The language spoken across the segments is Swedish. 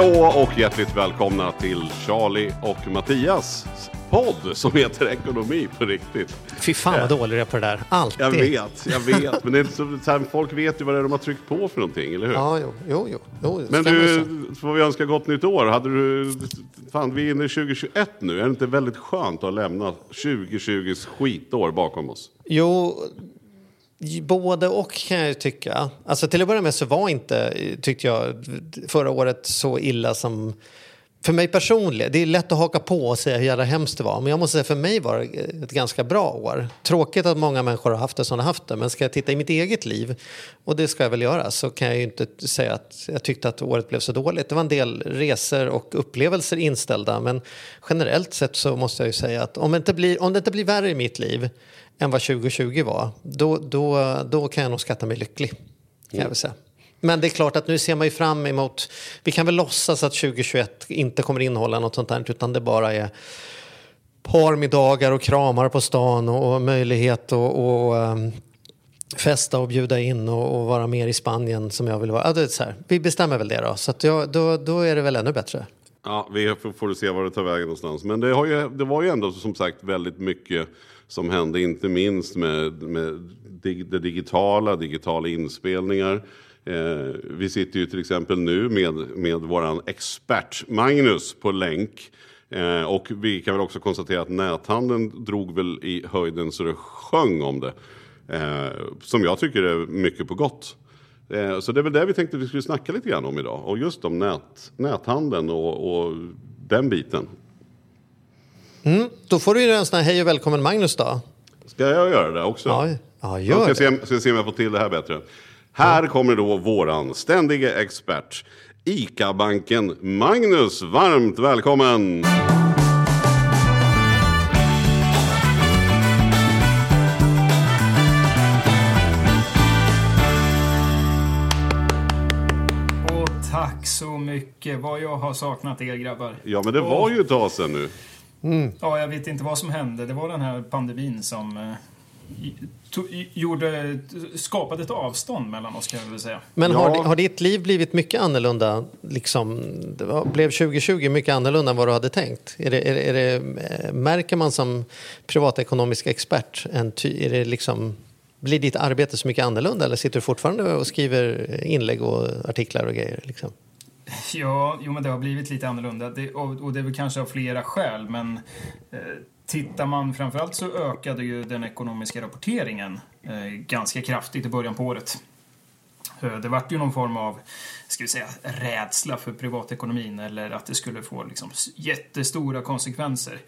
Hallå och hjärtligt välkomna till Charlie och Mattias podd som heter Ekonomi på riktigt. Fy fan vad dålig du är på det där. Alltid. Jag vet, jag vet, men det är så, så här, folk vet ju vad det är de har tryckt på för någonting, eller hur? Ja, jo, jo, jo. jo Men du, får vi önska gott nytt år. Hade du, fan, vi är inne i 2021 nu. Är det inte väldigt skönt att lämna 2020s skitår bakom oss? Jo, både och kan jag ju tycka. Alltså till att börja med så var inte, tyckte jag, förra året så illa som för mig personligen, det är lätt att haka på och säga hur jävla hemskt det var. Men jag måste säga för mig var det ett ganska bra år. Tråkigt att många människor har haft det som de har haft det. Men ska jag titta i mitt eget liv, och det ska jag väl göra, så kan jag ju inte säga att jag tyckte att året blev så dåligt. Det var en del resor och upplevelser inställda. Men generellt sett så måste jag ju säga att om det inte blir, om det inte blir värre i mitt liv än vad 2020 var, då, då, då kan jag nog skatta mig lycklig. Kan jag väl säga. Men det är klart att nu ser man ju fram emot, vi kan väl låtsas att 2021 inte kommer innehålla något sånt här utan det bara är parmiddagar och kramar på stan och, möjlighet att um, festa och bjuda in och, och vara mer i Spanien som jag vill vara. Ja, det är så här, vi bestämmer väl det då, så jag, då, då är det väl ännu bättre. Ja, vi får, får se var det tar vägen någonstans. Men det, har ju, det var ju ändå som sagt väldigt mycket som hände, inte minst med, med dig, det digitala, digitala inspelningar. Eh, vi sitter ju till exempel nu med, med vår expert Magnus på länk. Eh, och vi kan väl också konstatera att näthandeln drog väl i höjden så det sjöng om det. Eh, som jag tycker är mycket på gott. Eh, så det är väl det vi tänkte vi skulle snacka lite grann om idag. Och just om nät, näthandeln och, och den biten. Då får du ju en sån här hej och välkommen Magnus då. Ska jag göra det också? Ja, ja Jag gör ska det. se, ska se om jag får till det här bättre. Här kommer då våran ständige expert. ICA-banken Magnus, varmt välkommen! Och tack så mycket. Vad jag har saknat er grabbar. Ja men det var ju ett tag sedan nu. Ja, jag vet inte vad som hände. Det var den här pandemin som eh, to- gjorde, skapade ett avstånd mellan oss kan jag väl säga. Men Ja. har, har ditt liv blivit mycket annorlunda? Liksom, det var, blev 2020 mycket annorlunda än vad du hade tänkt? Är det, är är det, eh, märker man som privatekonomisk expert, en ty, är det liksom, blir ditt arbete så mycket annorlunda eller sitter du fortfarande och skriver inlägg och artiklar och grejer? Liksom? Ja, jo men det har blivit lite annorlunda. Det, och, och det är väl kanske av flera skäl, men eh, tittar man framförallt så ökade ju den ekonomiska rapporteringen eh, ganska kraftigt i början på året. Eh, det vart ju någon form av ska vi säga, rädsla för privatekonomin eller att det skulle få liksom, jättestora konsekvenser.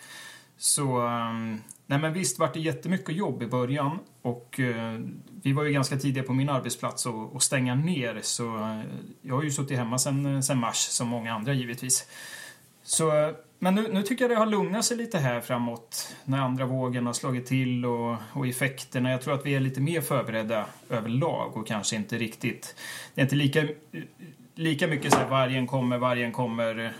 Så ehm, nej men visst vart det jättemycket jobb i början och eh, vi var ju ganska tidiga på min arbetsplats och, och stänga ner så eh, jag har ju suttit hemma sen, eh, sen mars som många andra givetvis. Så, eh, men nu, nu tycker jag det har lugnat sig lite här framåt när andra vågen har slagit till och, och effekterna. Jag tror att vi är lite mer förberedda överlag och kanske inte riktigt... Det är inte lika, eh, lika mycket så här vargen kommer, vargen kommer. Eh,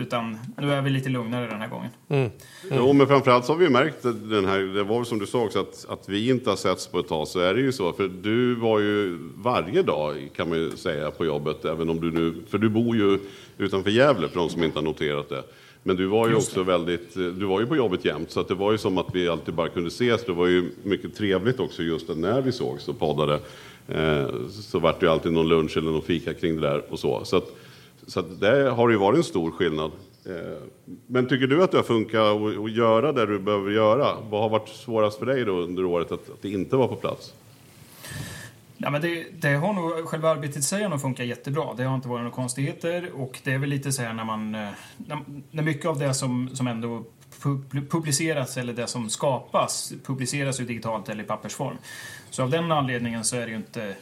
Utan nu är vi lite lugnare den här gången. Jo, men framförallt så har vi ju märkt att den här, det var som du sa också, att, att vi inte har setts på ett tag så är det ju så. För du var ju varje dag kan man ju säga på jobbet, även om du nu, för du bor ju utanför Gävle för de som inte har noterat det. Men du var ju Just också väldigt, du var ju på jobbet jämt så att det var ju som att vi alltid bara kunde ses. Det var ju mycket trevligt också just när vi sågs och poddade. Eh, så vart det ju alltid någon lunch eller någon fika kring det där och så. Så att, så att det har ju varit en stor skillnad. Eh, men tycker du att det har funkat att- göra det du behöver göra? Vad har varit svårast för dig då under året att, att det inte var på plats? Ja, men det, det har nog, själva arbetet i sig har nog funkat jättebra. Det har inte varit några konstigheter och det är väl lite så här när man... Eh, när, när mycket av det som, som ändå publiceras eller det som skapas publiceras ju digitalt eller i pappersform. Så av den anledningen så är det ju inte...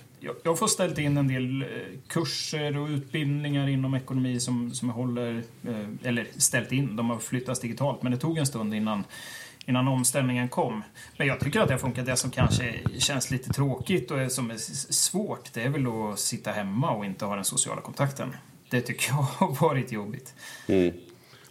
Jag, får ställt in en del eh, kurser och utbildningar inom ekonomi som, som jag håller... Eh, eller ställt in, de har flyttats digitalt men det tog en stund innan innan omställningen kom. Men jag tycker att det har funkat. Det som kanske känns lite tråkigt och som är svårt, det är väl att sitta hemma och inte ha den sociala kontakten. Det tycker jag har varit jobbigt. Mm.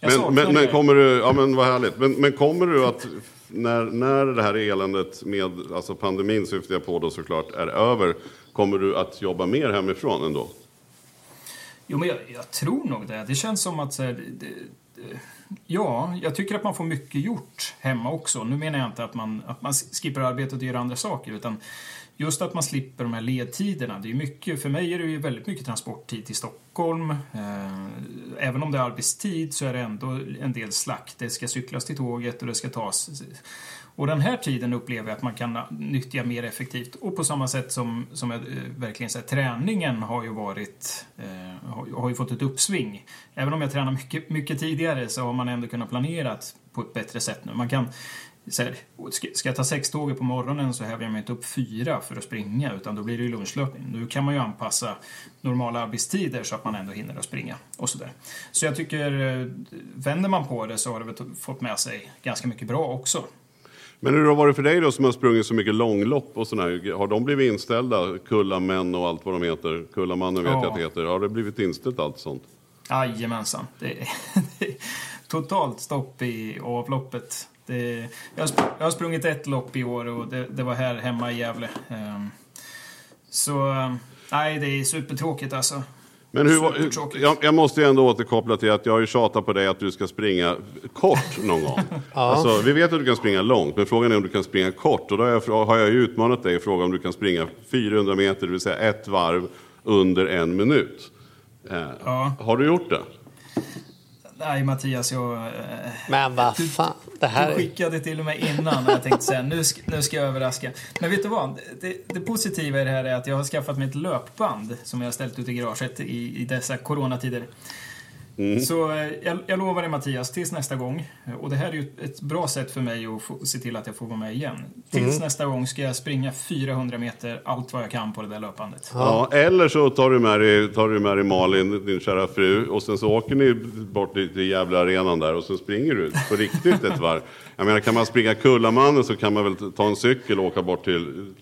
Men, men, men kommer du, ja men vad härligt. Men, men kommer du att, när, när det här eländet med, alltså pandemin syftar jag på då såklart, är över, kommer du att jobba mer hemifrån ändå? Jo, men jag, jag tror nog det. Det känns som att så här, det, det, Ja, jag tycker att man får mycket gjort hemma också. Nu menar jag inte att man, att man skippar arbetet och gör andra saker, utan just att man slipper de här ledtiderna. Det är mycket, för mig är det ju väldigt mycket transporttid till Stockholm. Eh, även om det är arbetstid så är det ändå en del slack. Det ska cyklas till tåget och det ska tas och den här tiden upplever jag att man kan nyttja mer effektivt. Och på samma sätt som, som jag, eh, verkligen säger, träningen har ju varit, eh, har, har ju fått ett uppsving. Även om jag tränar mycket, mycket tidigare så har man ändå kunnat planera på ett bättre sätt nu. Man kan, så här, ska, jag ta sextåget på morgonen så häver jag mig inte upp fyra för att springa utan då blir det ju lunchlöpning. Nu kan man ju anpassa normala arbetstider så att man ändå hinner att springa och sådär. Så jag tycker, eh, vänder man på det så har det väl fått med sig ganska mycket bra också. Men hur har det varit för dig då som har sprungit så mycket långlopp och sådär? Har de blivit inställda? Kullamän och allt vad de heter. Kullamannen vet Ja. jag att det heter. Har det blivit inställt allt sånt? Jajamensan. Det är, det är totalt stopp i avloppet. Det jag, har jag har sprungit ett lopp i år och det, det var här hemma i Gävle. Ehm, så nej, det är supertråkigt alltså. Men hur, var- Supertråkigt. jag, jag måste ju ändå återkoppla till att jag har ju tjatat på dig att du ska springa kort någon gång. alltså, vi vet att du kan springa långt, men frågan är om du kan springa kort. Och då har jag, har jag ju utmanat dig och frågat om du kan springa 400 meter, det vill säga ett varv under en minut. Eh, Ja. Har du gjort det? Nej, Mattias, jag... eh, Men vad fan, det Du här... skickade till och med innan och jag tänkte säga nu ska, nu ska jag överraska. Men vet du vad? Det, det positiva i det här är att jag har skaffat mig ett löpband som jag har ställt ut i garaget i, i dessa coronatider. Så eh, jag, jag lovar dig Mattias, tills nästa gång. Och det här är ju ett bra sätt för mig att få, se till att jag får vara med igen. Tills nästa gång ska jag springa 400 meter, allt vad jag kan på det där löpbandet. Ja. eller så tar du, med dig, tar du med dig Malin, din kära fru, och sen så åker ni bort till Gävle arenan där och så springer du på riktigt ett varv. Jag menar, kan man springa Kullamannen så kan man väl ta en cykel och åka bort till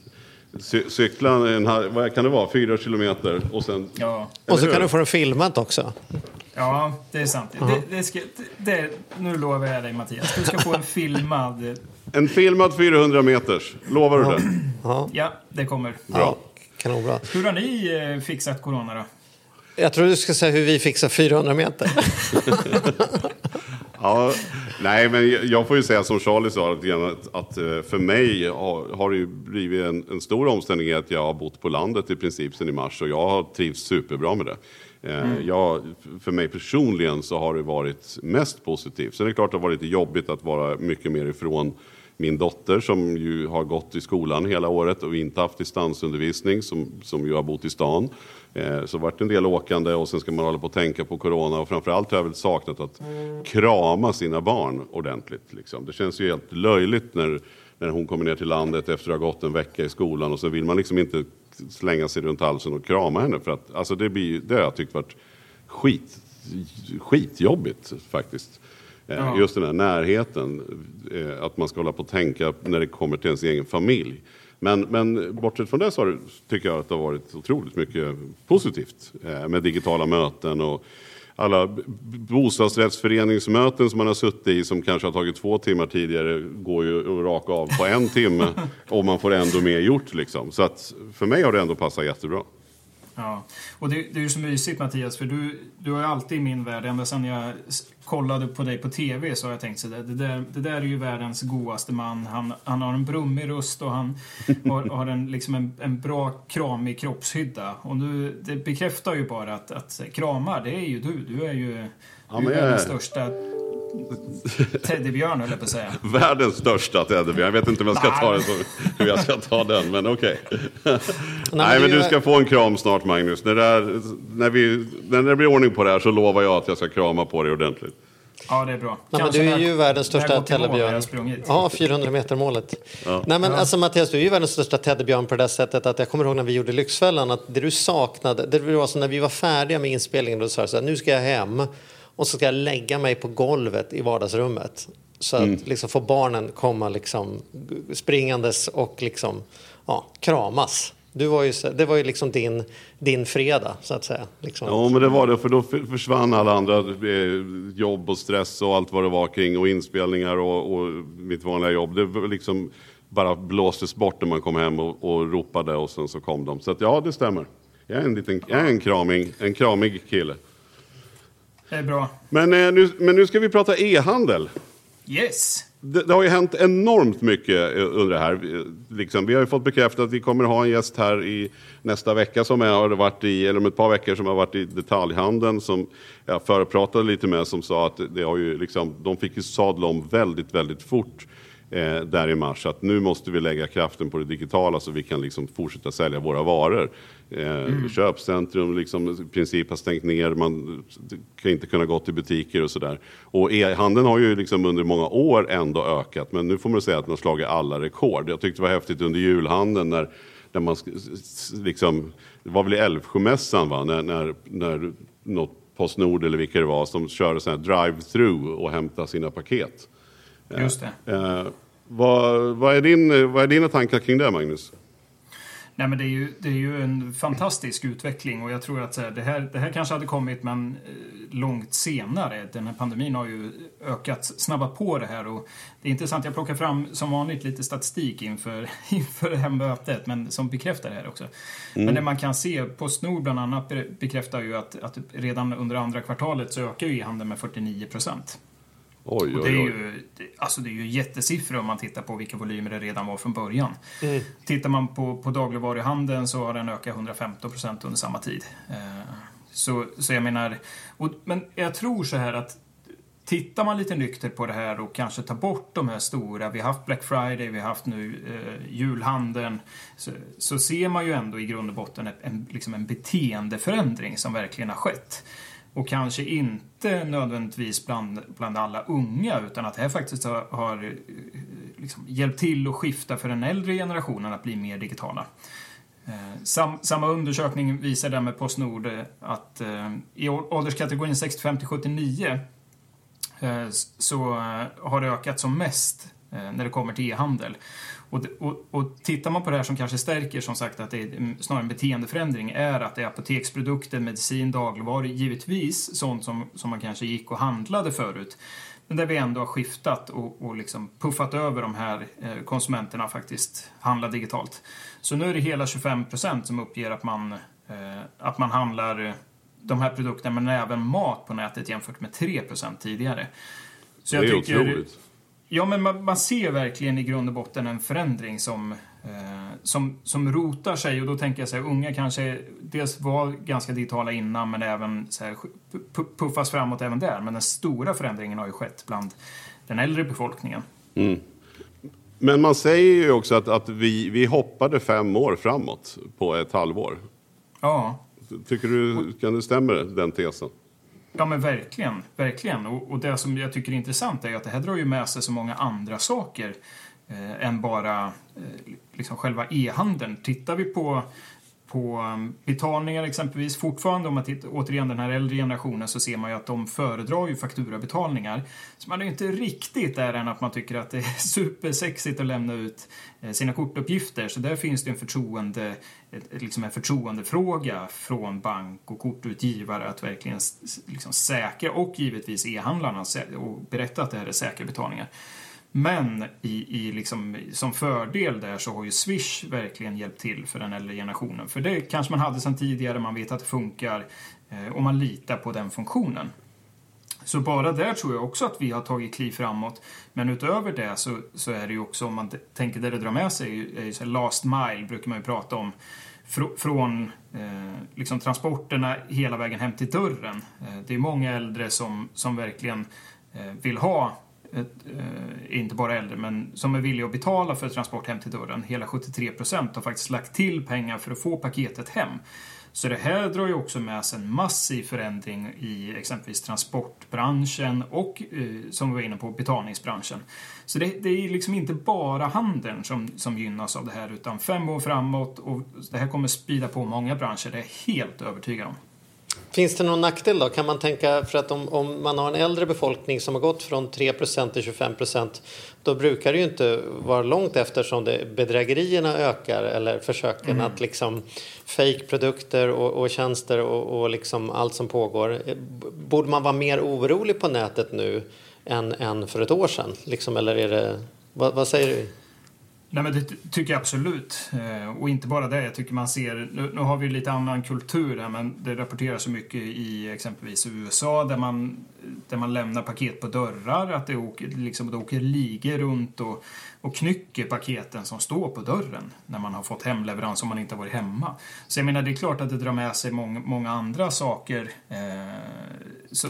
cy- cykla en, vad kan det vara, fyra kilometer och sen... Ja, Och så Eller kan hur? du få den filmat också. Ja det är sant. Det, det ska, det, nu lovar jag dig Mattias, du ska få en filmad... En filmad 400 meters, lovar du det? Ja, Ja, det kommer. Bra. kanonbra. Hur har ni eh, fixat corona då? Jag tror du ska säga hur vi fixar 400 meter. Ja, nej, men jag- får ju säga som Charlie sa, att, att eh, för mig har, har det ju blivit en, en stor att jag har bott på landet i princip sedan i mars och jag har trivts superbra med det. Eh, Jag, för mig personligen så har det varit mest positivt. Sen är det klart att det har varit lite jobbigt att vara mycket mer ifrån min dotter som ju har gått i skolan hela året och inte haft distansundervisning som, som ju har bott i stan. Eh, så varit en del åkande och sen ska man hålla på och tänka på corona och framförallt har jag väl saknat att krama sina barn ordentligt. Liksom. Det känns ju helt löjligt när, när hon kommer ner till landet efter att ha gått en vecka i skolan och så vill man liksom inte slänga sig runt halsen och krama henne för att alltså det, blir, det har jag tyckt varit skit, skitjobbigt faktiskt. Eh, Ja. Just den här närheten, eh, att man ska hålla på och tänka när det kommer till ens egen familj. Men, men bortsett från det så har tycker jag att det har varit otroligt mycket positivt eh, med digitala möten och alla bostadsrättsföreningsmöten som man har suttit i som kanske har tagit två timmar tidigare går ju att raka av på en timme och man får ändå mer gjort liksom. Så att för mig har det ändå passat jättebra. Ja. Och det, det är ju så mysigt Mattias, för du, du har ju alltid i min värld, ända sedan jag kollade på dig på TV så har jag tänkt sådär, det där, det där är ju världens godaste man. Han, han har en brummig röst och han har, har en, liksom en, en bra kramig kroppshydda. Och nu, det bekräftar ju bara att, att kramar, det är ju du. Du är ju Ja, du är världens största teddybjörn, höll jag på att säga. Världens största teddybjörn. Jag vet inte om jag ska ta den hur jag ska ta den, men okej. Nej, men det är du ska få en kram snart, Magnus. När det, är, när, vi, när det blir ordning på det här så lovar jag att jag ska krama på dig ordentligt. Ja, det är bra. Nej, men du är ju världens största teddybjörn. Ja, 400 meter målet. Nej men alltså Mattias, du är ju världens största teddybjörn på det där sättet att jag kommer ihåg när vi gjorde Lyxfällan att det du saknade, det var så när vi var färdiga med inspelningen då sa du så här, nu ska jag hem och så ska jag lägga mig på golvet i vardagsrummet. Så att Mm. liksom få barnen komma liksom springandes och liksom ja, kramas. Du var ju, det var ju liksom din, din fredag så att säga. Liksom. Ja, men det var det, för då försvann alla andra eh, jobb och stress och allt vad det var kring och inspelningar och, och mitt vanliga jobb. Det var liksom bara blåstes bort när man kom hem och, och ropade och sen så kom de. Så att ja, det stämmer. Jag är en, liten, jag är en, kraming, en kramig kille. Det är bra. Men, eh, nu, men nu ska vi prata e-handel. Yes! Det, det har ju hänt enormt mycket eh, under det här. Eh, Liksom, vi har ju fått bekräftat att vi kommer ha en gäst här i nästa vecka som är, har varit i, eller om ett par veckor som har varit i detaljhandeln som jag förpratade lite med som sa att det har ju liksom, de fick ju sadla om väldigt, väldigt fort eh, där i mars. Att nu måste vi lägga kraften på det digitala så vi kan liksom fortsätta sälja våra varor. Eh, Köpcentrum liksom, i princip har stängt ner, man kan inte kunna gå till butiker och sådär. Och e-handeln har ju liksom under många år ändå ökat, men nu får man säga att den har slagit alla rekord. Jag tyckte det var häftigt under julhandeln när, när man liksom, det var väl i Älvsjömässan va, när, när, när något Postnord eller vilka det var som körde sån drive-through och hämtade sina paket. Just det. Eh, vad, vad, är din, vad är dina tankar kring det Magnus? Nej, men det, är ju, det är ju en fantastisk utveckling och jag tror att här, det, här, det här kanske hade kommit men eh, långt senare. Den här pandemin har ju ökat, snabbat på det här och det är intressant. Jag plockar fram som vanligt lite statistik inför, inför det här mötet men som bekräftar det här också. Men det man kan se, Postnord bland annat be- bekräftar ju att, att redan under andra kvartalet så ökar ju e-handeln med 49 procent. Oj, Och det oj, är oj. ju det, alltså det är ju jättesiffror om man tittar på vilka volymer det redan var från början. Tittar man på, på dagligvaruhandeln så har den ökat 115 procent under samma tid. Eh, så, så jag menar, och, men jag tror så här att Tittar man lite nyktert på det här och kanske tar bort de här stora, vi har haft Black Friday, vi har haft nu eh, julhandeln, så, så ser man ju ändå i grund och botten en, en, liksom en beteendeförändring som verkligen har skett. Och kanske inte nödvändigtvis bland, bland alla unga utan att det här faktiskt har, har eh, liksom hjälpt till att skifta för den äldre generationen att bli mer digitala. Eh, sam, samma undersökning visar där med Postnord eh, att i ålderskategorin 65 till 79 så har det ökat som mest när det kommer till e-handel. Och, och, och tittar man på det här som kanske stärker som sagt att det är snarare en beteendeförändring är att det är apoteksprodukter, medicin, dagligvaror, givetvis sånt som, som man kanske gick och handlade förut. Men där vi ändå har skiftat och, och liksom puffat över de här eh, konsumenterna faktiskt handla digitalt. Så nu är det hela 25 procent som uppger att man, eh, att man handlar eh, de här produkterna men även mat på nätet jämfört med 3 procent tidigare. Så Det är otroligt. Ja, men man, man ser verkligen i grund och botten en förändring som, eh, som, som rotar sig. Och då tänker jag så här, unga kanske dels var ganska digitala innan men även så här, pu- puffas framåt även där. Men den stora förändringen har ju skett bland den äldre befolkningen. Men man säger ju också att, att vi, vi hoppade fem år framåt på ett halvår. Ja, Tycker du, kan det stämma den tesen? Ja men verkligen, verkligen. Och, och det som jag tycker är intressant är att det här drar ju med sig så många andra saker eh, än bara eh, liksom själva e-handeln. Tittar vi på, på um, betalningar exempelvis, fortfarande om man tittar, återigen den här äldre generationen så ser man ju att de föredrar ju fakturabetalningar. Så man är ju inte riktigt där än att man tycker att det är supersexigt att lämna ut eh, sina kortuppgifter. Så där finns det en förtroende, liksom en förtroendefråga från bank och kortutgivare att verkligen liksom säkra, och givetvis e-handlarna, och berätta att det här är säkra betalningar. Men i, i liksom, som fördel där så har ju Swish verkligen hjälpt till för den äldre generationen. För det kanske man hade sedan tidigare, man vet att det funkar eh, och man litar på den funktionen. Så bara där tror jag också att vi har tagit kliv framåt. Men utöver det så, så är det ju också, om man tänker där det drar med sig, är ju- är ju så här last mile brukar man ju prata om. Fr- från eh, liksom transporterna hela vägen hem till dörren. Eh, det är många äldre som, som verkligen eh, vill ha ett, eh, inte bara äldre, men som är villiga att betala för transport hem till dörren. Hela 73 procent har faktiskt lagt till pengar för att få paketet hem. Så det här drar ju också med sig en massiv förändring i exempelvis transportbranschen och eh, som vi var inne på betalningsbranschen. Så det, det är liksom inte bara handeln som, som gynnas av det här utan fem år framåt och det här kommer spida på många branscher, det är jag helt övertygad om. Finns det någon nackdel då? Kan man tänka, för att om, om man har en äldre befolkning som har gått från 3% till 25% då brukar det ju inte vara långt efter som det, bedrägerierna ökar eller försöken mm. att liksom fake-produkter och, och tjänster och, och liksom allt som pågår. Borde man vara mer orolig på nätet nu än, än för ett år sedan? Liksom, eller är det, vad, vad säger du? Nej, men det tycker jag absolut. Eh, och inte bara det. Jag tycker man ser, nu, nu har vi lite annan kultur här, men det rapporteras så mycket i exempelvis USA där man, där man lämnar paket på dörrar, att det åker, liksom, det åker ligor runt och, och knycker paketen som står på dörren när man har fått hemleverans om man inte har varit hemma. Så jag menar, det är klart att det drar med sig många, många andra saker eh,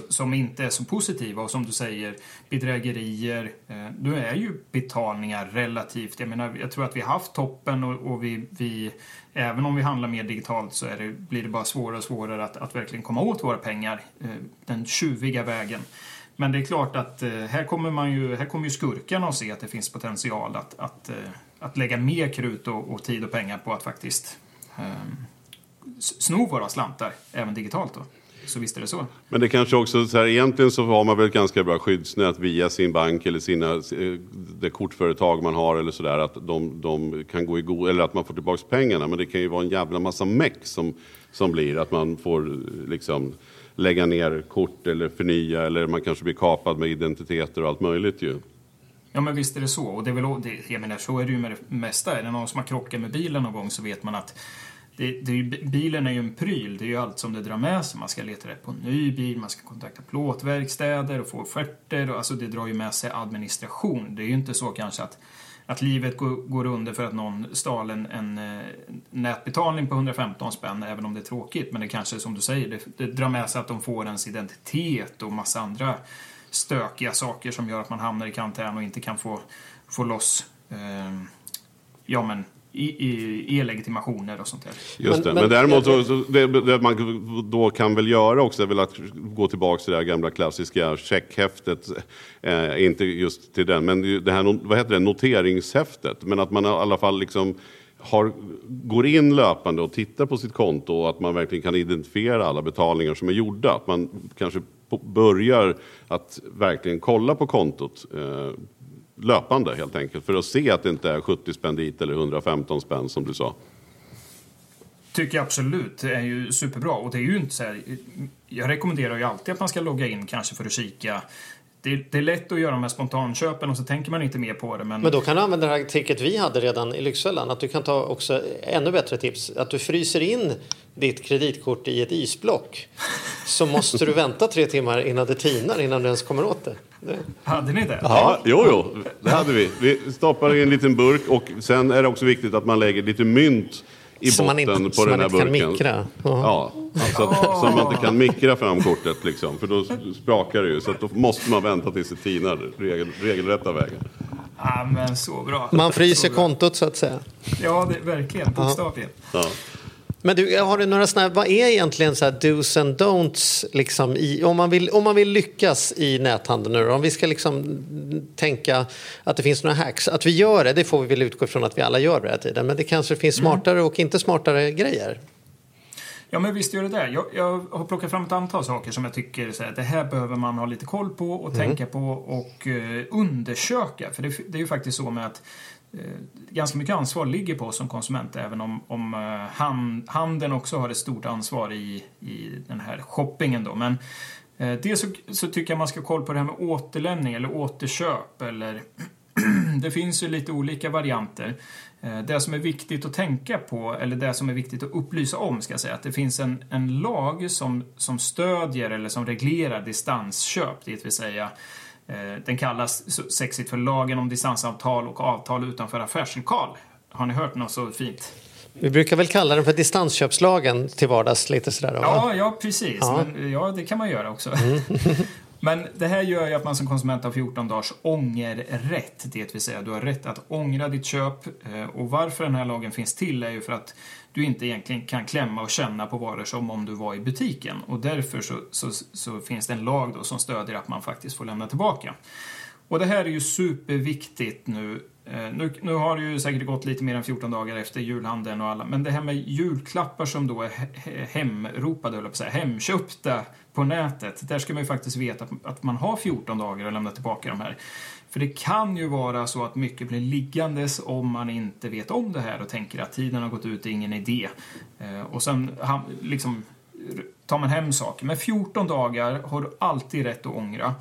som inte är så positiva och som du säger, bedrägerier. Eh, nu är ju betalningar relativt, jag menar, jag tror att vi har haft toppen och, och vi, vi, även om vi handlar mer digitalt så är det, blir det bara svårare och svårare att, att verkligen komma åt våra pengar eh, den tjuviga vägen. Men det är klart att eh, här kommer, man ju, här kommer ju skurkarna att se att det finns potential att, att, att lägga mer krut och, och tid och pengar på att faktiskt um, sno våra slantar, även digitalt. Då. Så visst är det så. Men det kanske också, så här, egentligen så har man väl ett ganska bra skyddsnät via sin bank eller sina, eh, det kortföretag man har eller sådär. Att de, de kan gå i god, eller att man får tillbaka pengarna. Men det kan ju vara en jävla massa meck som, som blir att man får liksom lägga ner kort eller förnya eller man kanske blir kapad med identiteter och allt möjligt ju. Ja men visst är det så. Och det är väl, det, jag menar, så är det ju med det mesta. Är det någon som har krockat med bilen någon gång så vet man att det, det bilen är ju en pryl, det är ju allt som det drar med sig. Man ska leta rätt på en ny bil, man ska kontakta plåtverkstäder och få offerter. Och, alltså det drar ju med sig administration. Det är ju inte så kanske att, att livet går, går under för att någon stal en, en, eh, nätbetalning på 115 spänn, även om det är tråkigt. Men det kanske, som du säger, det, det drar med sig att de får ens identitet och massa andra stökiga saker som gör att man hamnar i karantän och inte kan få, få loss eh, ja, men e-legitimationer och sånt där. Just det, men, men däremot så, så det, det, man då kan väl göra också är väl att gå tillbaka till det här gamla klassiska checkhäftet. Eh, inte just till den, men det här vad heter det, noteringshäftet. Men att man i alla fall liksom har, går in löpande och tittar på sitt konto och att man verkligen kan identifiera alla betalningar som är gjorda. Att man kanske börjar att verkligen kolla på kontot eh, löpande helt enkelt. För att se att det inte är 70 spänn dit eller 115 spänn som du sa. Tycker jag absolut. Det är ju superbra. Och det är ju inte så här, jag rekommenderar ju alltid att man ska logga in kanske för att kika det, det, är lätt att göra de här spontanköpen och så tänker man inte mer på det. Men, men då kan du använda det här tricket vi hade redan i Lyxfällan. Att du kan ta också ännu bättre tips. Att du fryser in ditt kreditkort i ett isblock. Så måste du vänta tre timmar innan det tinar innan du ens kommer åt det. det. Hade ni det? Ja, jo, jo, det hade vi. Vi stoppar i en liten burk och sen är det också viktigt att man lägger lite mynt i så botten man inte, på den här burken. Kan mikra. Ja, alltså att, så man inte kan mikra fram kortet liksom. För då sprakar det ju. Så då måste man vänta tills det tinar regel, regelrätta vägen. Ja, men så bra. Man fryser kontot så att säga. Ja, det, verkligen. Bokstavligen. Ja. Men du, har du några sådana, vad är egentligen så här dos and don'ts liksom i, om, man vill, om man vill lyckas i näthandeln nu Om vi ska liksom tänka att det finns några hacks. Att vi gör det, det får vi väl utgå ifrån att vi alla gör det hela tiden. Men det kanske finns mm. smartare och inte smartare grejer. Ja men visst gör det det. Jag, jag har plockat fram ett antal saker som jag tycker så här, det här behöver man ha lite koll på och mm. tänka på och uh, undersöka. För det, det, är ju faktiskt så med att Eh, ganska mycket ansvar ligger på oss som konsument även om, om eh, handeln också har ett stort ansvar i, i den här shoppingen då. Men eh, Dels så, så, tycker jag man ska ha koll på det här med återlämning eller återköp eller det finns ju lite olika varianter. Det som är viktigt att tänka på, eller det som är viktigt att upplysa om, ska jag säga, att det finns en, en lag som, som stödjer eller som reglerar distansköp, det vill säga den kallas sexigt för lagen om distansavtal och avtal utanför affärslokal. Har ni hört något så fint? Vi brukar väl kalla den för distansköpslagen till vardags lite sådär? Ja, ja precis. Ja. Men, ja, det kan man göra också. Mm. Men det här gör ju att man som konsument har 14 dagars ångerrätt. Det vill säga, du har rätt att ångra ditt köp. Eh, Och varför den här lagen finns till är ju för att du inte egentligen kan klämma och känna på varor som om du var i butiken. Och därför så, så, så finns det en lag då som stödjer att man faktiskt får lämna tillbaka. Och det här är ju superviktigt nu. Eh, nu, nu har det ju säkert gått lite mer än 14 dagar efter julhandeln och alla, men det här med julklappar som då är hemropade, höll jag på att säga, hemköpta på nätet. Där ska man ju faktiskt veta att, man har 14 dagar att lämna tillbaka de här. För det kan ju vara så att mycket blir liggandes om man inte vet om det här och tänker att tiden har gått ut, det är ingen idé. Eh, och sen liksom tar man hem saker. Men 14 dagar har du alltid rätt att ångra.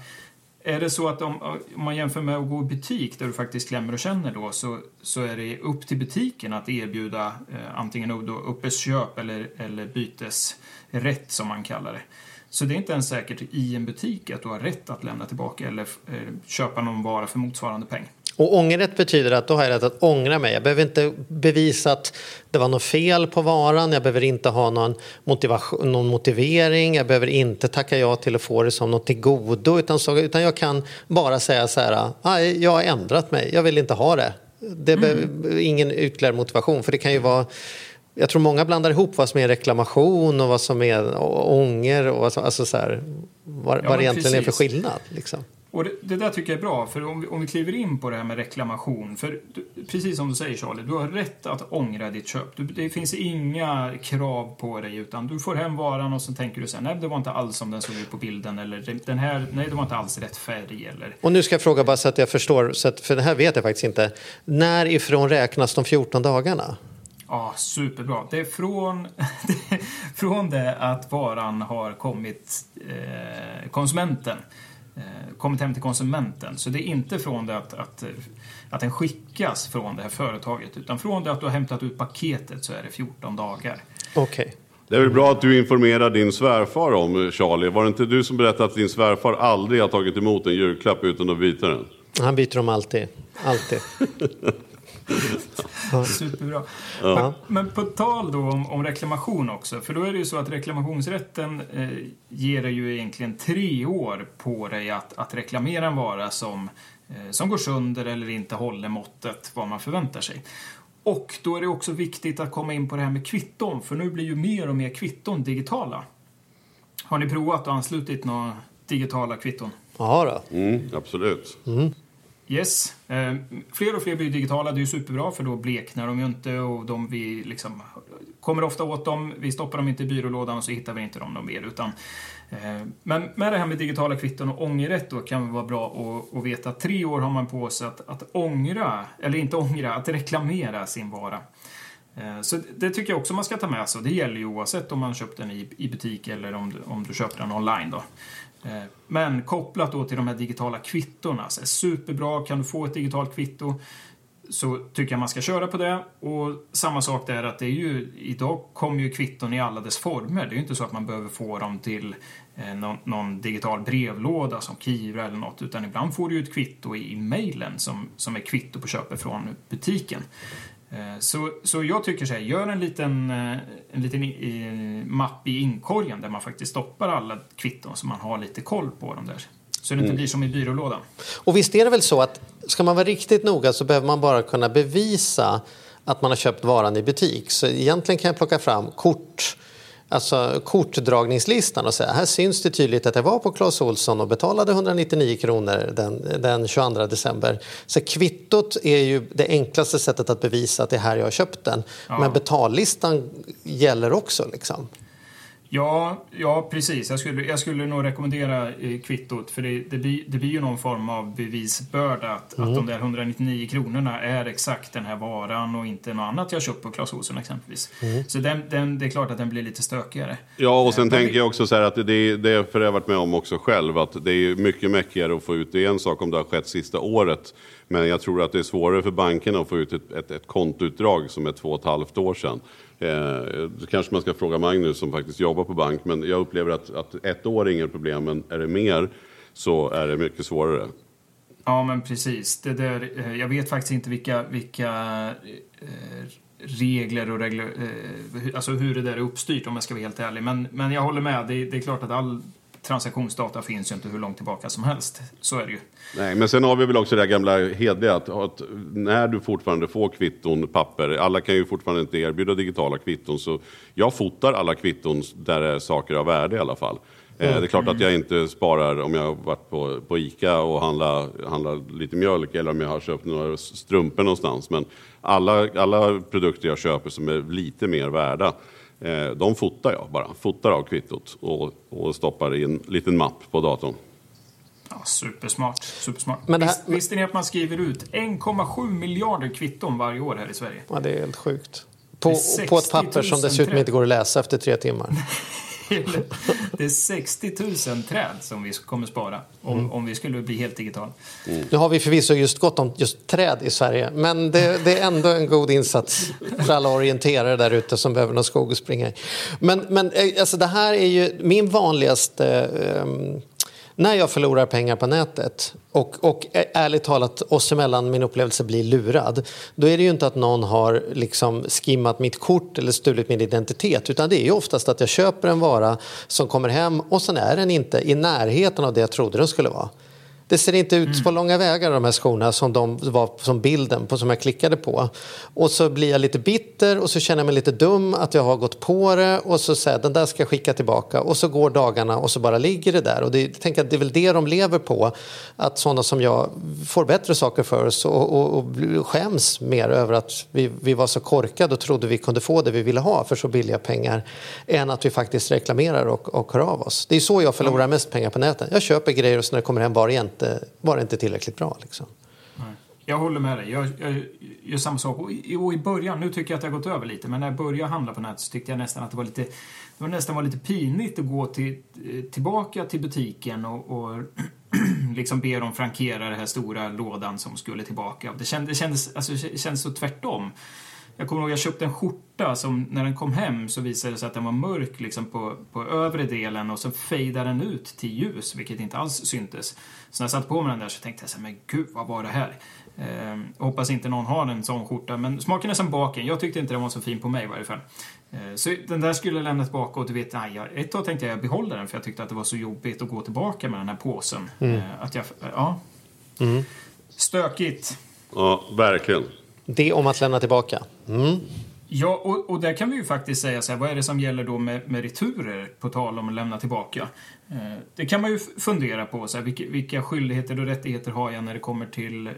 Är det så att om, om man jämför med att gå i butik där du faktiskt klämmer och känner då så, så är det upp till butiken att erbjuda eh, antingen då uppesköp eller, eller bytesrätt som man kallar det. Så det är inte ens säkert i en butik att du har rätt att lämna tillbaka eller eh, köpa någon vara för motsvarande peng. Och ångerrätt betyder att då har jag rätt att ångra mig. Jag behöver inte bevisa att det var något fel på varan. Jag behöver inte ha någon, motivation, någon motivering. Jag behöver inte tacka ja till att få det som något till godo. Utan, så, utan jag kan bara säga så här, "Nej, jag har ändrat mig. Jag vill inte ha det. Det behöver ingen ytterligare motivation. För det kan ju vara jag tror många blandar ihop vad som är reklamation och vad som är ånger och alltså så här, vad, Ja, vad det egentligen är för precis. skillnad. Liksom. Och det, det där tycker jag är bra, för om vi, om vi kliver in på det här med reklamation. För du, precis som du säger Charlie, du har rätt att ångra ditt köp. Du, det finns inga krav på dig, utan du får hem varan och så tänker du så här, nej det var inte alls som den såg ut på bilden, eller den här, nej det var inte alls rätt färg, eller Och nu ska jag fråga bara så att jag förstår, så att, för det här vet jag faktiskt inte. När ifrån räknas de 14 dagarna? Ja, superbra. Det är från, från det att varan har kommit eh, konsumenten. Eh, kommit hem till konsumenten. Så det är inte från det att, att, eh, att den skickas från det här företaget. Utan från det att du har hämtat ut paketet så är det 14 dagar. Okej. Det är väl bra att du informerar din svärfar om, Charlie. Var det inte du som berättade att din svärfar aldrig har tagit emot en julklapp utan att byta den? Han byter dem alltid. Alltid. Superbra. Men, men på tal då om, om reklamation också, för då är det ju så att reklamationsrätten eh, ger dig ju egentligen tre år på dig att, att reklamera en vara som, eh, som går sönder eller inte håller måttet vad man förväntar sig. Och då är det också viktigt att komma in på det här med kvitton, för nu blir ju mer och mer kvitton digitala. Har ni provat och anslutit några digitala kvitton? Jaha då. Mm, absolut. Yes. Eh, fler och fler blir digitala. Det är ju superbra för då bleknar de ju inte och de vi liksom kommer ofta åt dem. Vi stoppar dem inte i byrålådan och så hittar vi inte dem mer. Utan, eh, men med det här med digitala kvitton och ångerrätt då kan det vara bra att, att veta att tre år har man på sig att, att ångra, eller inte ångra, att reklamera sin vara. Eh, Så det tycker jag också man ska ta med sig. Det gäller ju oavsett om man köpt den i, i butik eller om du, om du köper den online. Då. Eh, men kopplat då till de här digitala kvittona. Så är superbra, kan du få ett digitalt kvitto så tycker jag man ska köra på det. Och samma sak där att det är ju, idag kommer ju kvitton i alla dess former. Det är ju inte så att man behöver få dem till eh, någon, någon digital brevlåda som Kivra eller något. Utan ibland får du ju ett kvitto i, i mejlen som, som är kvitto på köpet från butiken. Eh, Så, så jag tycker så här, gör en liten, eh, en liten i, mapp i inkorgen där man faktiskt stoppar alla kvitton så man har lite koll på dem där. Så det inte blir som i byrålådan. Och visst är det väl så att ska man vara riktigt noga så behöver man bara kunna bevisa att man har köpt varan i butik. Så egentligen kan jag plocka fram kort, alltså kortdragningslistan och säga här syns det tydligt att jag var på Clas Ohlson och betalade 199 kronor den, den 22 december. Så kvittot är ju det enklaste sättet att bevisa att det är här jag har köpt den. Men betallistan gäller också liksom. Ja, ja precis. Jag skulle, jag skulle nog rekommendera eh, kvittot för det, det, blir, det blir ju någon form av bevisbörda att, att de där 199 kronorna är exakt den här varan och inte något annat jag köpt på Clas Ohlson exempelvis. Så den, den, det är klart att den blir lite stökigare. Ja, och sen men tänker jag också så här att det, det för jag har varit med om också själv, att det är mycket mäckigare att få ut, det är en sak om det har skett sista året, men jag tror att det är svårare för bankerna att få ut ett, ett, ett kontoutdrag som är två och ett halvt år sedan. Eh, det kanske man ska fråga Magnus som faktiskt jobbar på bank, men jag upplever att, att ett år är inget problem, men är det mer så är det mycket svårare. Ja, men precis. Det där, eh, jag vet faktiskt inte vilka, vilka eh, regler och regler, eh, alltså hur det där är uppstyrt om jag ska vara helt ärlig. Men, men jag håller med, det, det är klart att all transaktionsdata finns ju inte hur långt tillbaka som helst. Så är det ju. Nej, men sen har vi väl också det gamla hedliga att, att när du fortfarande får kvitton, papper, alla kan ju fortfarande inte erbjuda digitala kvitton, så jag fotar alla kvitton där det är saker av värde i alla fall. Mm. Det är klart att jag inte sparar om jag har varit på, på ICA och handlat handla lite mjölk eller om jag har köpt några strumpor någonstans. Men alla, alla produkter jag köper som är lite mer värda, de fotar jag bara. Fotar av kvittot och, och stoppar i en liten mapp på datorn. Ja, supersmart. supersmart. Men det här- Visst, visste ni att man skriver ut 1,7 miljarder kvitton varje år här i Sverige? Ja, det är helt sjukt. På, på ett 60 papper 000 som dessutom inte går att läsa efter tre timmar. Det är 60 000 träd som vi kommer spara om, om vi skulle bli helt digitala. Nu har vi förvisso just gått om just träd i Sverige, men det, det är ändå en god insats för alla orienterare där ute som behöver någon skog att springa i. Men, men eh, alltså det här är ju min vanligaste... ehm, när jag förlorar pengar på nätet och, och ärligt talat oss emellan min upplevelse blir lurad då är det ju inte att någon har liksom skimmat mitt kort eller stulit min identitet utan det är ju oftast att jag köper en vara som kommer hem och sen är den inte i närheten av det jag trodde den skulle vara. Det ser inte ut på långa vägar de här skorna som de var som bilden på som jag klickade på. Och så blir jag lite bitter och så känner jag mig lite dum att jag har gått på det och så säger den där ska jag skicka tillbaka och så går dagarna och så bara ligger det där. Och det, jag tänker att det är väl det de lever på. Att sådana som jag får bättre saker för oss och, och, och skäms mer över att vi, vi var så korkade och trodde vi kunde få det vi ville ha för så billiga pengar än att vi faktiskt reklamerar och, och hör av oss. Det är så jag förlorar mest pengar på nätet. Jag köper grejer och så när det kommer hem var det inte, var det inte tillräckligt bra. Liksom. Jag håller med dig. Jag, jag jag gör samma sak. Och i, och i början, nu tycker jag att det har gått över lite, men när jag började handla på nätet så tyckte jag nästan att det var lite, det var nästan var lite pinigt att gå till, eh, tillbaka till butiken och, och liksom be dem frankera den här stora lådan som skulle tillbaka. Det kändes, det kändes, alltså, det kändes så tvärtom. Jag kommer ihåg jag köpte en skjorta som när den kom hem så visade det sig att den var mörk liksom på, på övre delen och så fejdade den ut till ljus, vilket inte alls syntes. Så när jag satte på mig den där så tänkte jag så här, men gud vad var det här? Eh, hoppas inte någon har en sån skjorta, men smaken är som baken. Jag tyckte inte den var så fin på mig i varje fall. Eh, så den där skulle jag lämna tillbaka och du vet, nej, jag, ett tag tänkte jag behålla den för jag tyckte att det var så jobbigt att gå tillbaka med den här påsen. Eh, att jag, ja. Stökigt. Ja, verkligen. Det om att lämna tillbaka. Mm. Ja, och, och där kan vi ju faktiskt säga så här, vad är det som gäller då med, med returer, på tal om att lämna tillbaka? Eh, det kan man ju fundera på, så här, vilka, vilka skyldigheter och rättigheter har jag när det kommer till eh,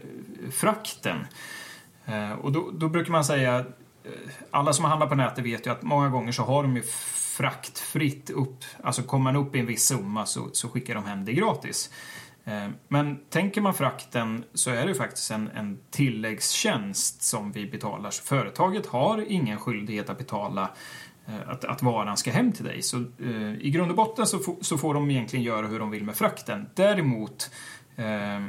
frakten? Eh, och då, då brukar man säga, eh, alla som handlar på nätet vet ju att många gånger så har de ju fraktfritt upp, alltså kommer man upp i en viss summa så, så skickar de hem det gratis. Eh, men tänker man frakten så är det faktiskt en, en tilläggstjänst som vi betalar. Så företaget har ingen skyldighet att betala eh, att, att varan ska hem till dig. Så eh, i grund och botten så, få, så får de egentligen göra hur de vill med frakten. Däremot eh,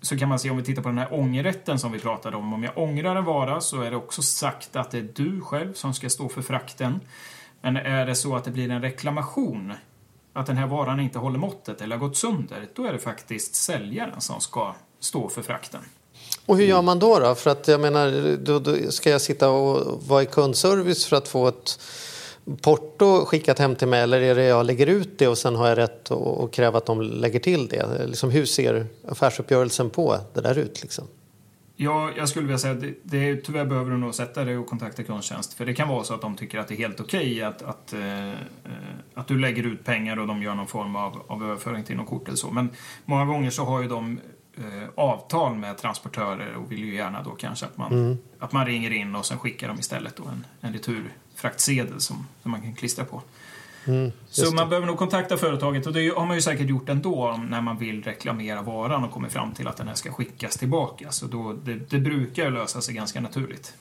så kan man se om vi tittar på den här ångerrätten som vi pratade om. Om jag ångrar en vara så är det också sagt att det är du själv som ska stå för frakten. Men är det så att det blir en reklamation att den här varan inte håller måttet eller har gått sönder, då är det faktiskt säljaren som ska stå för frakten. Och hur gör man då? då? För att jag menar, då, då ska jag sitta och vara i kundservice för att få ett porto skickat hem till mig eller är det jag lägger ut det och sen har jag rätt att kräva att de lägger till det? Liksom, hur ser affärsuppgörelsen på det där ut? Liksom? Ja, jag skulle vilja säga att det, det, tyvärr behöver du nog sätta dig och kontakta kundtjänst. För det kan vara så att de tycker att det är helt okej att, att, eh, att du lägger ut pengar och de gör någon form av, av överföring till något kort eller så. Men många gånger så har ju de eh, avtal med transportörer och vill ju gärna då kanske att man, att man ringer in och sen skickar de istället då en, en returfraktsedel som, som man kan klistra på. Så man behöver nog kontakta företaget och det har man ju säkert gjort ändå när man vill reklamera varan och kommer fram till att den här ska skickas tillbaka. Så då, det, det brukar lösa sig ganska naturligt.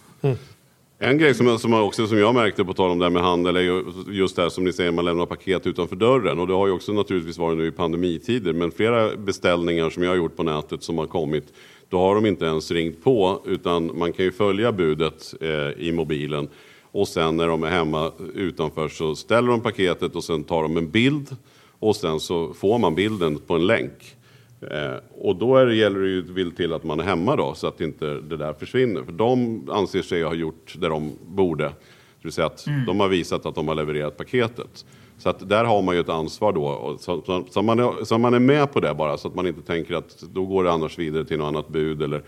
En grej som, som, också, som jag märkte på tal om det här med handel är ju just det här som ni säger, man lämnar paket utanför dörren. Och det har ju också naturligtvis varit nu i pandemitider. Men flera beställningar som jag har gjort på nätet som har kommit, då har de inte ens ringt på utan man kan ju följa budet eh, i mobilen. Och sen när de är hemma utanför så ställer de paketet och sen tar de en bild. Och sen så får man bilden på en länk. Eh, och då är det, gäller det ju vill till att man är hemma då så att inte det där försvinner. För de anser sig ha gjort det de borde. Det vill säga att de har visat att de har levererat paketet. Så att där har man ju ett ansvar då. Så, så, så, man är, så man är med på det bara, så att man inte tänker att då går det annars vidare till något annat bud. Eller,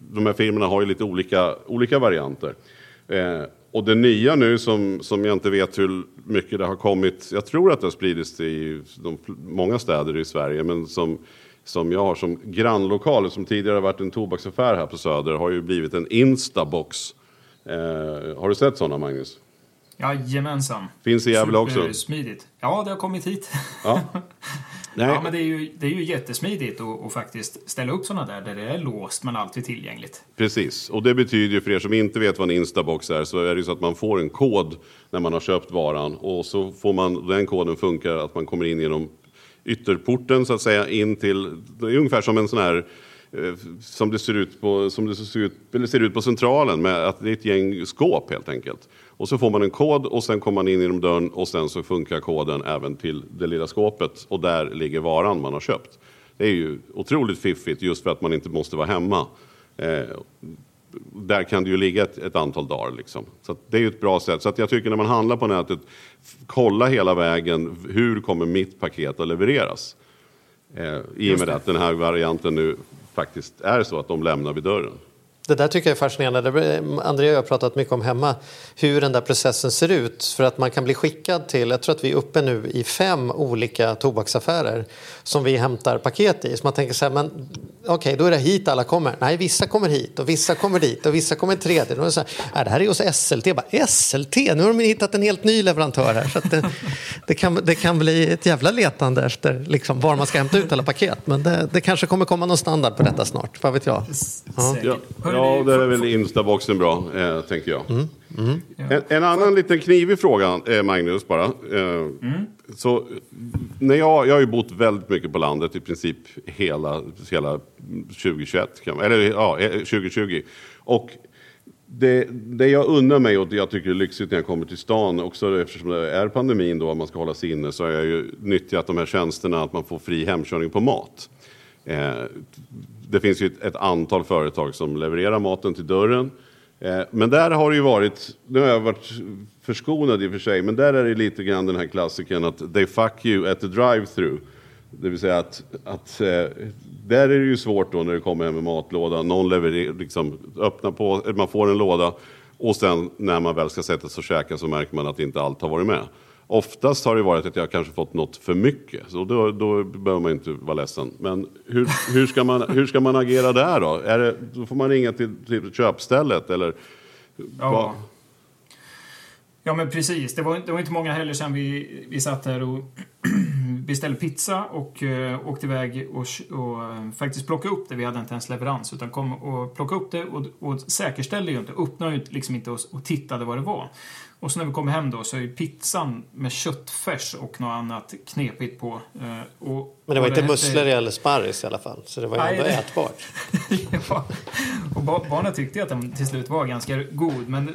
de här filmerna har ju lite olika, olika varianter. Eh, och det nya nu som, som jag inte vet hur mycket det har kommit, jag tror att det har spridits i de, många städer i Sverige, men som, som jag har som grannlokal, som tidigare har varit en tobaksaffär här på Söder, har ju blivit en Instabox. Eh, har du sett sådana Magnus? Jajamensan. Finns i Gävle också? Smidigt. Ja, det har kommit hit. Ja. Nej. Ja, men det är ju, det är ju jättesmidigt att, faktiskt ställa upp sådana där, där det är låst men alltid tillgängligt. Precis, och det betyder ju för er som inte vet vad en Instabox är så är det ju så att man får en kod när man har köpt varan och så får man, den koden funkar att man kommer in genom ytterporten så att säga in till, det är ungefär som en sån här eh, som det ser ut på, som det ser ut, eller ser ut på centralen med att det är ett gäng skåp helt enkelt. Och så får man en kod och sen kommer man in genom dörren och sen så funkar koden även till det lilla skåpet och där ligger varan man har köpt. Det är ju otroligt fiffigt just för att man inte måste vara hemma. Eh, där kan det ju ligga ett, ett antal dagar. Liksom. Så det är ju ett bra sätt. Så att jag tycker när man handlar på nätet, kolla hela vägen. Hur kommer mitt paket att levereras? Eh, I och med att den här varianten nu faktiskt är så att de lämnar vid dörren. Det där tycker jag är fascinerande. André och jag har pratat mycket om hemma hur den där processen ser ut. För att man kan bli skickad till, jag tror att vi är uppe nu i fem olika tobaksaffärer som vi hämtar paket i. Så man tänker så här, men okej, då är det hit alla kommer. Nej, vissa kommer hit och vissa kommer dit och vissa kommer tredje. Det, så här, nej, det här är hos SLT. Jag Bara, SLT? Nu har de hittat en helt ny leverantör här. Så att det, det, kan, det kan bli ett jävla letande efter liksom, var man ska hämta ut alla paket. Men det, det kanske kommer komma någon standard på detta snart. Vad vet jag? Säkert. Ja, ja där är väl Instaboxen bra, eh, tänker jag. En, en annan liten knivig fråga, eh, Magnus, bara. Eh, så, när jag, jag har ju bott väldigt mycket på landet, i princip hela, hela 2021, kan, eller ja, eh, 2020. Och det, det jag unnar mig och det jag tycker är lyxigt när jag kommer till stan, också eftersom det är pandemin då, man ska hålla sig inne, så har jag ju nyttjat de här tjänsterna att man får fri hemkörning på mat. Eh, det finns ju ett, ett antal företag som levererar maten till dörren. Eh, men där har det ju varit, nu har jag varit förskonad i och för sig, men där är det lite grann den här klassiken att they fuck you at the drive-through. Det vill säga att, att eh, där är det ju svårt då när det kommer hem en matlåda, någon levererar, liksom öppnar på, man får en låda och sen när man väl ska sätta sig och käka så märker man att inte allt har varit med. Oftast har det varit att jag kanske fått något för mycket, så då, då behöver man inte vara ledsen. Men hur, hur, ska, man, hur ska man agera där då? Är det, då får man ringa till, till köpstället eller? Ja. vad- Ja men precis, det var, det var inte många heller sedan vi, vi satt här och beställde pizza och uh, åkte iväg och, och eh, faktiskt plockade upp det. Vi hade inte ens leverans utan kom och plockade upp det och, och säkerställde ju inte, öppnade ju liksom inte och, och tittade vad det var. Och så när vi kom hem då så är ju pizzan med köttfärs och något annat knepigt på. eh, och, Men det var inte hette- musslor eller sparris i alla fall. Så det var ju ändå det- ätbart. ja. Och ba- barnen tyckte att den till slut var ganska god. Men,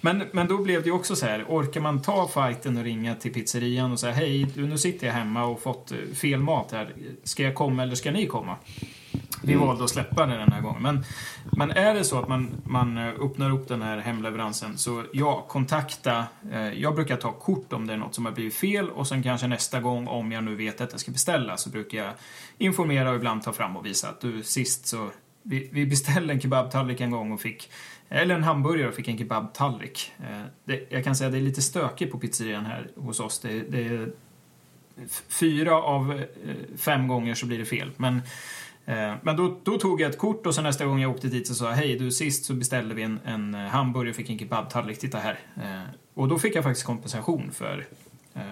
men, men då blev det ju också så här, orkar man ta fighten och ringa till pizzerian och säga hej, nu sitter jag hemma och fått eh, fel mat här. Ska jag komma eller ska ni komma? Vi valde att släppa det den här gången. Men, men är det så att man, man eh, öppnar upp den här hemleveransen så ja, kontakta. Eh, jag brukar ta kort om det är något som har blivit fel och sen kanske nästa gång om jag nu vet att jag ska beställa så brukar jag informera och ibland ta fram och visa att du sist så vi, vi beställde en kebabtallrik en gång och fick eller en hamburgare och fick en kebabtallrik. Eh, jag kan säga att det är lite stökigt på pizzerian här hos oss. Det, det är fyra av eh, fem gånger så blir det fel. Men, Eh, men då, då tog jag ett kort och så nästa gång jag åkte dit så sa jag hej du sist så beställde vi en, en eh, hamburgare och fick en kebabtallrik, titta här. Eh, och då fick jag faktiskt kompensation för, eh,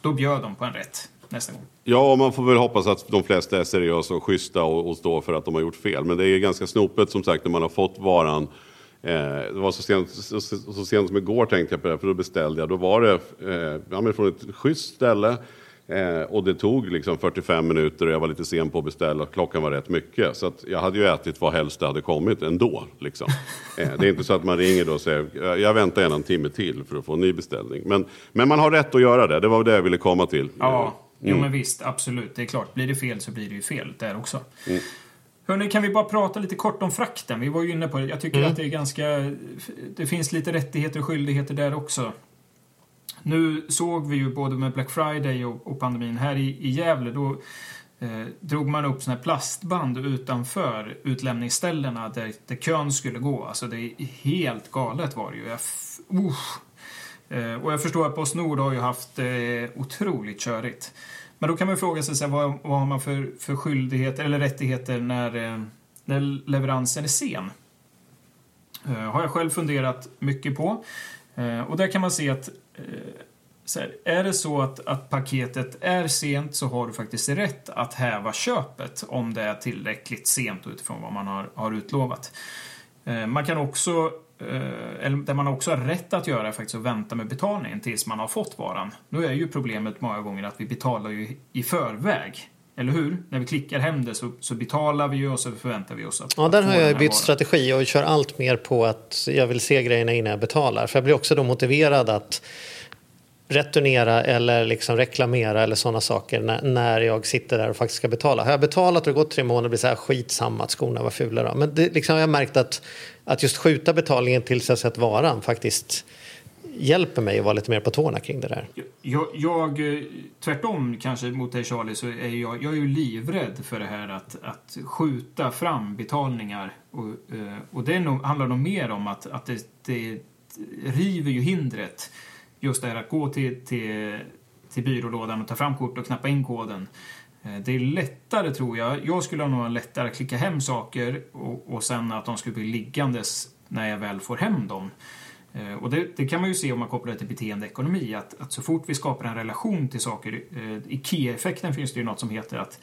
då bjöd de på en rätt nästa gång. Ja, man får väl hoppas att de flesta är seriösa och schyssta och, och står för att de har gjort fel. Men det är ganska snopet som sagt när man har fått varan. Eh, det var så sent, så, så, så sent som igår tänkte jag på det, för då beställde jag. Då var det eh, ja, men från ett schysst ställe. Eh, och det tog liksom 45 minuter och jag var lite sen på att beställa. Klockan var rätt mycket. Så jag hade ju ätit vad helst det hade kommit ändå. Liksom. Eh, det är inte så att man ringer då och säger "Jag- väntar gärna en timme till för att få en ny beställning. Men, men man har rätt att göra det. Det var det jag ville komma till. Ja, jo men visst, absolut. Det är klart, blir det fel så blir det ju fel där också. Hörrni, kan vi bara prata lite kort om frakten? Vi var ju inne på det. Jag tycker att det är ganska... Det finns lite rättigheter och skyldigheter där också nu såg vi ju både med Black Friday och, och pandemin här i, i Gävle då eh, drog man upp såna här plastband utanför utlämningsställena där, där kön skulle gå. Alltså det är helt galet var det ju. Jag, f- Eh, och jag förstår att Postnord har ju haft eh, otroligt körigt. Men då kan man fråga sig så här, vad, vad har man för, för skyldigheter eller rättigheter när, eh, när leveransen är sen? Eh, har jag själv funderat mycket på. Eh, och där kan man se att Eh, här, är det så att, att paketet är sent så har du faktiskt rätt att häva köpet om det är tillräckligt sent utifrån vad man har, har utlovat. Eh, Man kan också, eh, eller det man också har rätt att göra är faktiskt att vänta med betalningen tills man har fått varan. Nu är ju problemet många gånger att vi betalar ju i förväg. Eller hur? När vi klickar hem det så, så betalar vi ju och så förväntar vi oss att Ja, där har jag bytt varan. strategi och kör allt mer på att jag vill se grejerna innan jag betalar. För jag blir också då motiverad att returnera eller liksom reklamera eller sådana saker när, när jag sitter där och faktiskt ska betala. Har jag betalat och det gått tre månader blir det så här skitsamma att skorna var fula. Då. Men det, liksom, jag har märkt att, att just skjuta betalningen tills jag sett varan faktiskt hjälper mig att vara lite mer på tårna kring det där. Jag, jag, tvärtom kanske mot dig Charlie, så är jag, jag är ju livrädd för det här att, att skjuta fram betalningar. Och, eh, och det nog, handlar nog mer om att, att det, det river ju hindret. Just det här att gå till, till, till byrålådan och ta fram kort och knappa in koden. Eh, det är lättare tror jag. Jag skulle ha lättare att klicka hem saker och, och sen att de skulle bli liggandes när jag väl får hem dem. Eh, Och det, det kan man ju se om man kopplar det till beteendeekonomi, att, att så fort vi skapar en relation till saker, eh, IKEA-effekten finns det ju något som heter att,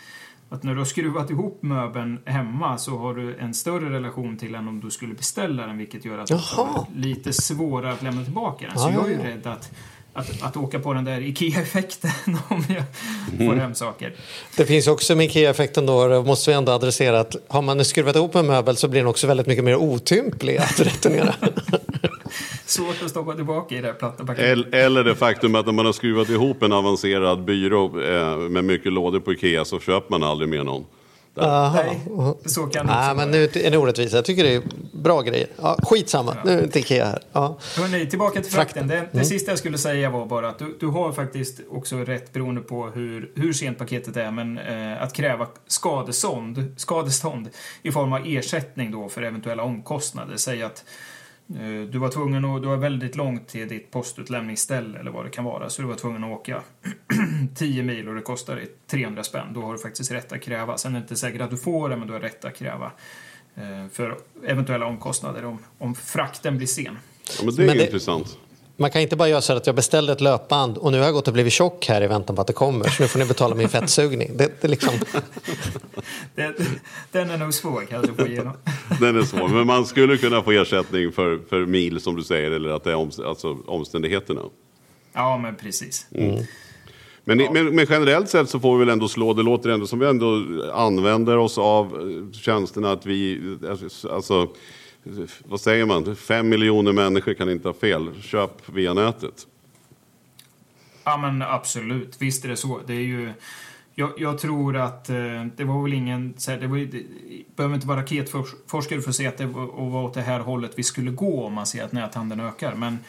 att när du har skruvat ihop möbeln hemma så har du en större relation till än om du skulle beställa den, vilket gör att det är lite svårare att lämna tillbaka den. Så Ja, jag är ju rädd att, att, att åka på den där IKEA-effekten om jag Mm. får hem saker. Det finns också med IKEA-effekten då, det måste vi ändå adressera att har man skruvat ihop en möbel så blir den också väldigt mycket mer otymplig att returnera. Svårt att stoppa tillbaka i det här platta paketet. El- Eller det faktum att när man har skruvat ihop en avancerad byrå eh, med mycket lådor på Ikea så köper man aldrig mer någon. Nej, så kan det Nej, men nu är det orättvist. Jag tycker det är bra grejer. Ja, skitsamma, nu är inte Ikea här. Ja. Hörrni, tillbaka till frakten. Det, det Mm. sista jag skulle säga var bara att du, du har faktiskt också rätt beroende på hur, hur sent paketet är, men eh, att kräva skadestånd, skadestånd i form av ersättning då för eventuella omkostnader. Säg att du var tvungen att, du var väldigt långt till ditt postutlämningsställe eller vad det kan vara, så du var tvungen att åka 10 mil och det kostar dig 300 spänn. Då har du faktiskt rätt att kräva. Sen är det inte säkert att du får det, men du har rätt att kräva eh, för eventuella omkostnader om, om frakten blir sen. Ja, men det är Men det- intressant. Man kan inte bara göra så att jag beställde ett löpband och nu har jag gått och blivit tjock här i väntan på att det kommer så nu får ni betala min fettsugning. Det, det är liksom, Den, den är nog svår kanske att få igenom. Den är svår. Men man skulle kunna få ersättning för, för mil som du säger. Eller att det är omst- alltså, omständigheterna. Ja, men precis. Men, men, men generellt sett så får vi väl ändå slå, det låter ändå som vi ändå använder oss av eh, tjänsterna att vi, alltså, vad säger man, fem miljoner människor kan inte ha fel. Köp via nätet. Ja, men absolut. Visst är det så. Det är ju... Jag, jag tror att eh, det var väl ingen... Så här, det, var, det behöver inte vara raketforskare för att se att det var, och var åt det här hållet vi skulle gå om man ser att näthandeln ökar. Men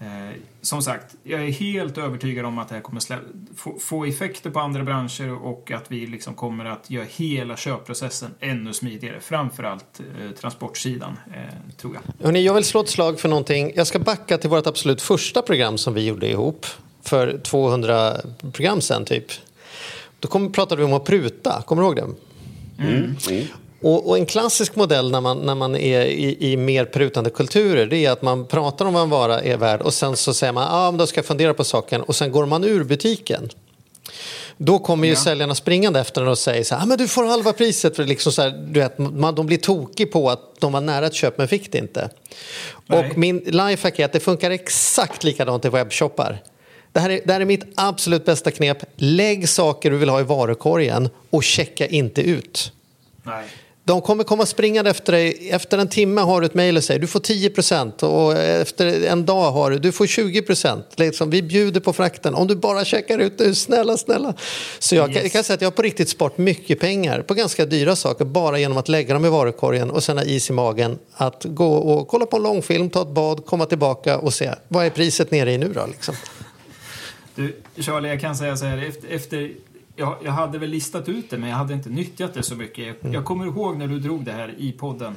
eh, som sagt, jag är helt övertygad om att det här kommer slä, få, få effekter på andra branscher och att vi liksom kommer att göra hela köpprocessen ännu smidigare. Framförallt eh, transportsidan, eh, tror jag. hörni, jag vill slå ett slag för någonting. Jag ska backa till vårt absolut första program som vi gjorde ihop för 200 program sen typ. Då kom, pratade vi om att pruta, kommer du ihåg det? Och, och en klassisk modell när man, när man är i, i mer prutande kulturer det är att man pratar om vad en vara är värd och sen så säger man ah, men då ska jag fundera på saken och sen går man ur butiken. Då kommer ju Ja. säljarna springande efter den och säger så här, ah, men du får halva priset. För liksom så här, du vet, man, de blir tokig på att de var nära ett köp men fick det inte. Nej. Och min lifehack är att det funkar exakt likadant i webbshoppar. Det här, är, det här är mitt absolut bästa knep. Lägg saker du vill ha i varukorgen och checka inte ut. Nej. De kommer komma springande efter dig. Efter en timme har du ett mejl och säger du får 10% och efter en dag har du du får 20% liksom, Vi bjuder på frakten om du bara checkar ut nu, snälla, snälla. Så jag, kan, Yes. jag kan säga att jag har på riktigt sparat mycket pengar på ganska dyra saker bara genom att lägga dem i varukorgen och sen ha is i magen att gå och kolla på en långfilm, ta ett bad, komma tillbaka och se vad är priset nere i nu då? Liksom. Du, Charlie, jag kan säga så här. Efter, efter jag, jag hade väl listat ut det, men jag hade inte nyttjat det så mycket. Jag, jag kommer ihåg när du drog det här i podden.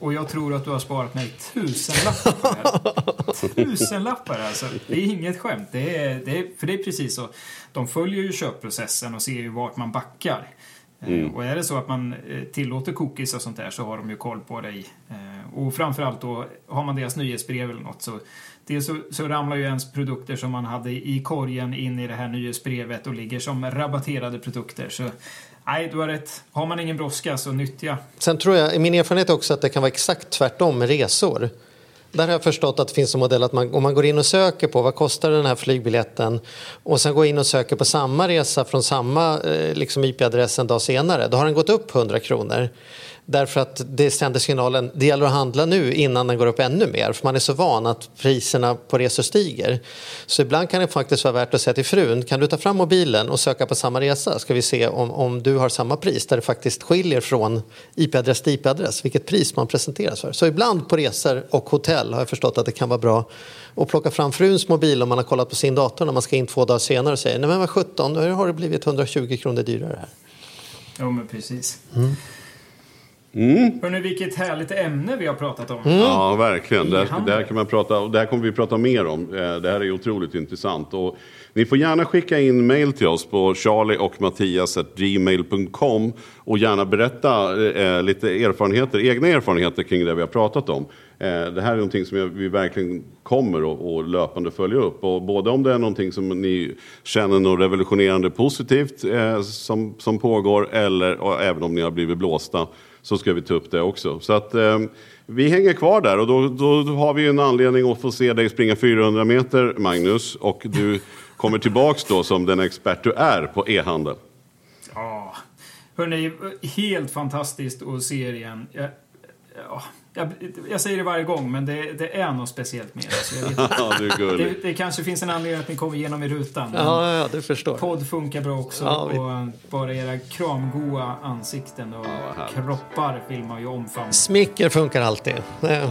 Och jag tror att du har sparat mig tusenlappar på det här. Tusenlappar alltså. Det är inget skämt. Det är, det är, för det är precis så. De följer ju köpprocessen och ser ju vart man backar. Eh, Och är det så att man eh, tillåter cookies och sånt där så har de ju koll på dig. Eh, Och framförallt då, har man deras nyhetsbrev eller något så Dels så, så ramlar ju ens produkter som man hade i korgen in i det här nyhetsbrevet och ligger som rabatterade produkter. Så nej, du har rätt. Har man ingen brådska så nyttja. Sen tror jag, i min erfarenhet också att det kan vara exakt tvärtom med resor. Där har jag förstått att det finns en modell att man, om man går in och söker på vad kostar den här flygbiljetten och sen går in och söker på samma resa från samma eh, liksom IP-adress en dag senare, då har den gått upp 100 kronor. Därför att det sänder signalen, det gäller att handla nu innan den går upp ännu mer. För man är så van att priserna på resor stiger. Så ibland kan det faktiskt vara värt att säga till frun, kan du ta fram mobilen och söka på samma resa? Ska vi se om, om du har samma pris, där det faktiskt skiljer från IP-adress till IP-adress, vilket pris man presenteras för. Så ibland på resor och hotell har jag förstått att det kan vara bra att plocka fram fruns mobil om man har kollat på sin dator när man ska in två dagar senare och säger, nej men vad 17, nu har det blivit 120 kronor dyrare här. Jo, men precis. Mm. Hörrni, vilket härligt ämne vi har pratat om. Ja, verkligen. Det här, det här kan man prata, det här kommer vi prata mer om. Eh, Det här är otroligt intressant. Och ni får gärna skicka in mail till oss på charlieochmattias.gmail.com och gärna berätta eh, lite erfarenheter, egna erfarenheter kring det vi har pratat om. Eh, det här är någonting som jag, vi verkligen kommer och, och löpande följa upp. Och både om det är någonting som ni känner något revolutionerande positivt eh, som, som pågår eller och även om ni har blivit blåsta så ska vi ta upp det också. Så att eh, vi hänger kvar där och då, då har vi en anledning att få se dig springa 400 meter Magnus och du kommer tillbaks då som den expert du är på e-handel. Ja. Hörni, helt fantastiskt att se er igen. Jag, ja, jag, jag säger det varje gång, men det, det är något speciellt med det. Så jag vet, inte. Ja, du är det, det kanske finns en anledning att ni kommer igenom i rutan. Ja, ja, du förstår. Podd funkar bra också. Ja, vi- Och bara era kramgoa ansikten och kroppar vill man ju omfamna. Smicker funkar alltid. Eh,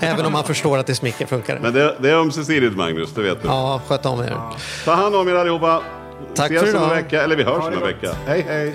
Även om man förstår att det smicker funkar. Men det, det är ömsesidigt Magnus, det vet du. Ja, sköt om er. Ta hand om er allihopa. Tack Ses för om en idag. vecka, eller vi hörs om en vecka. Hej hej!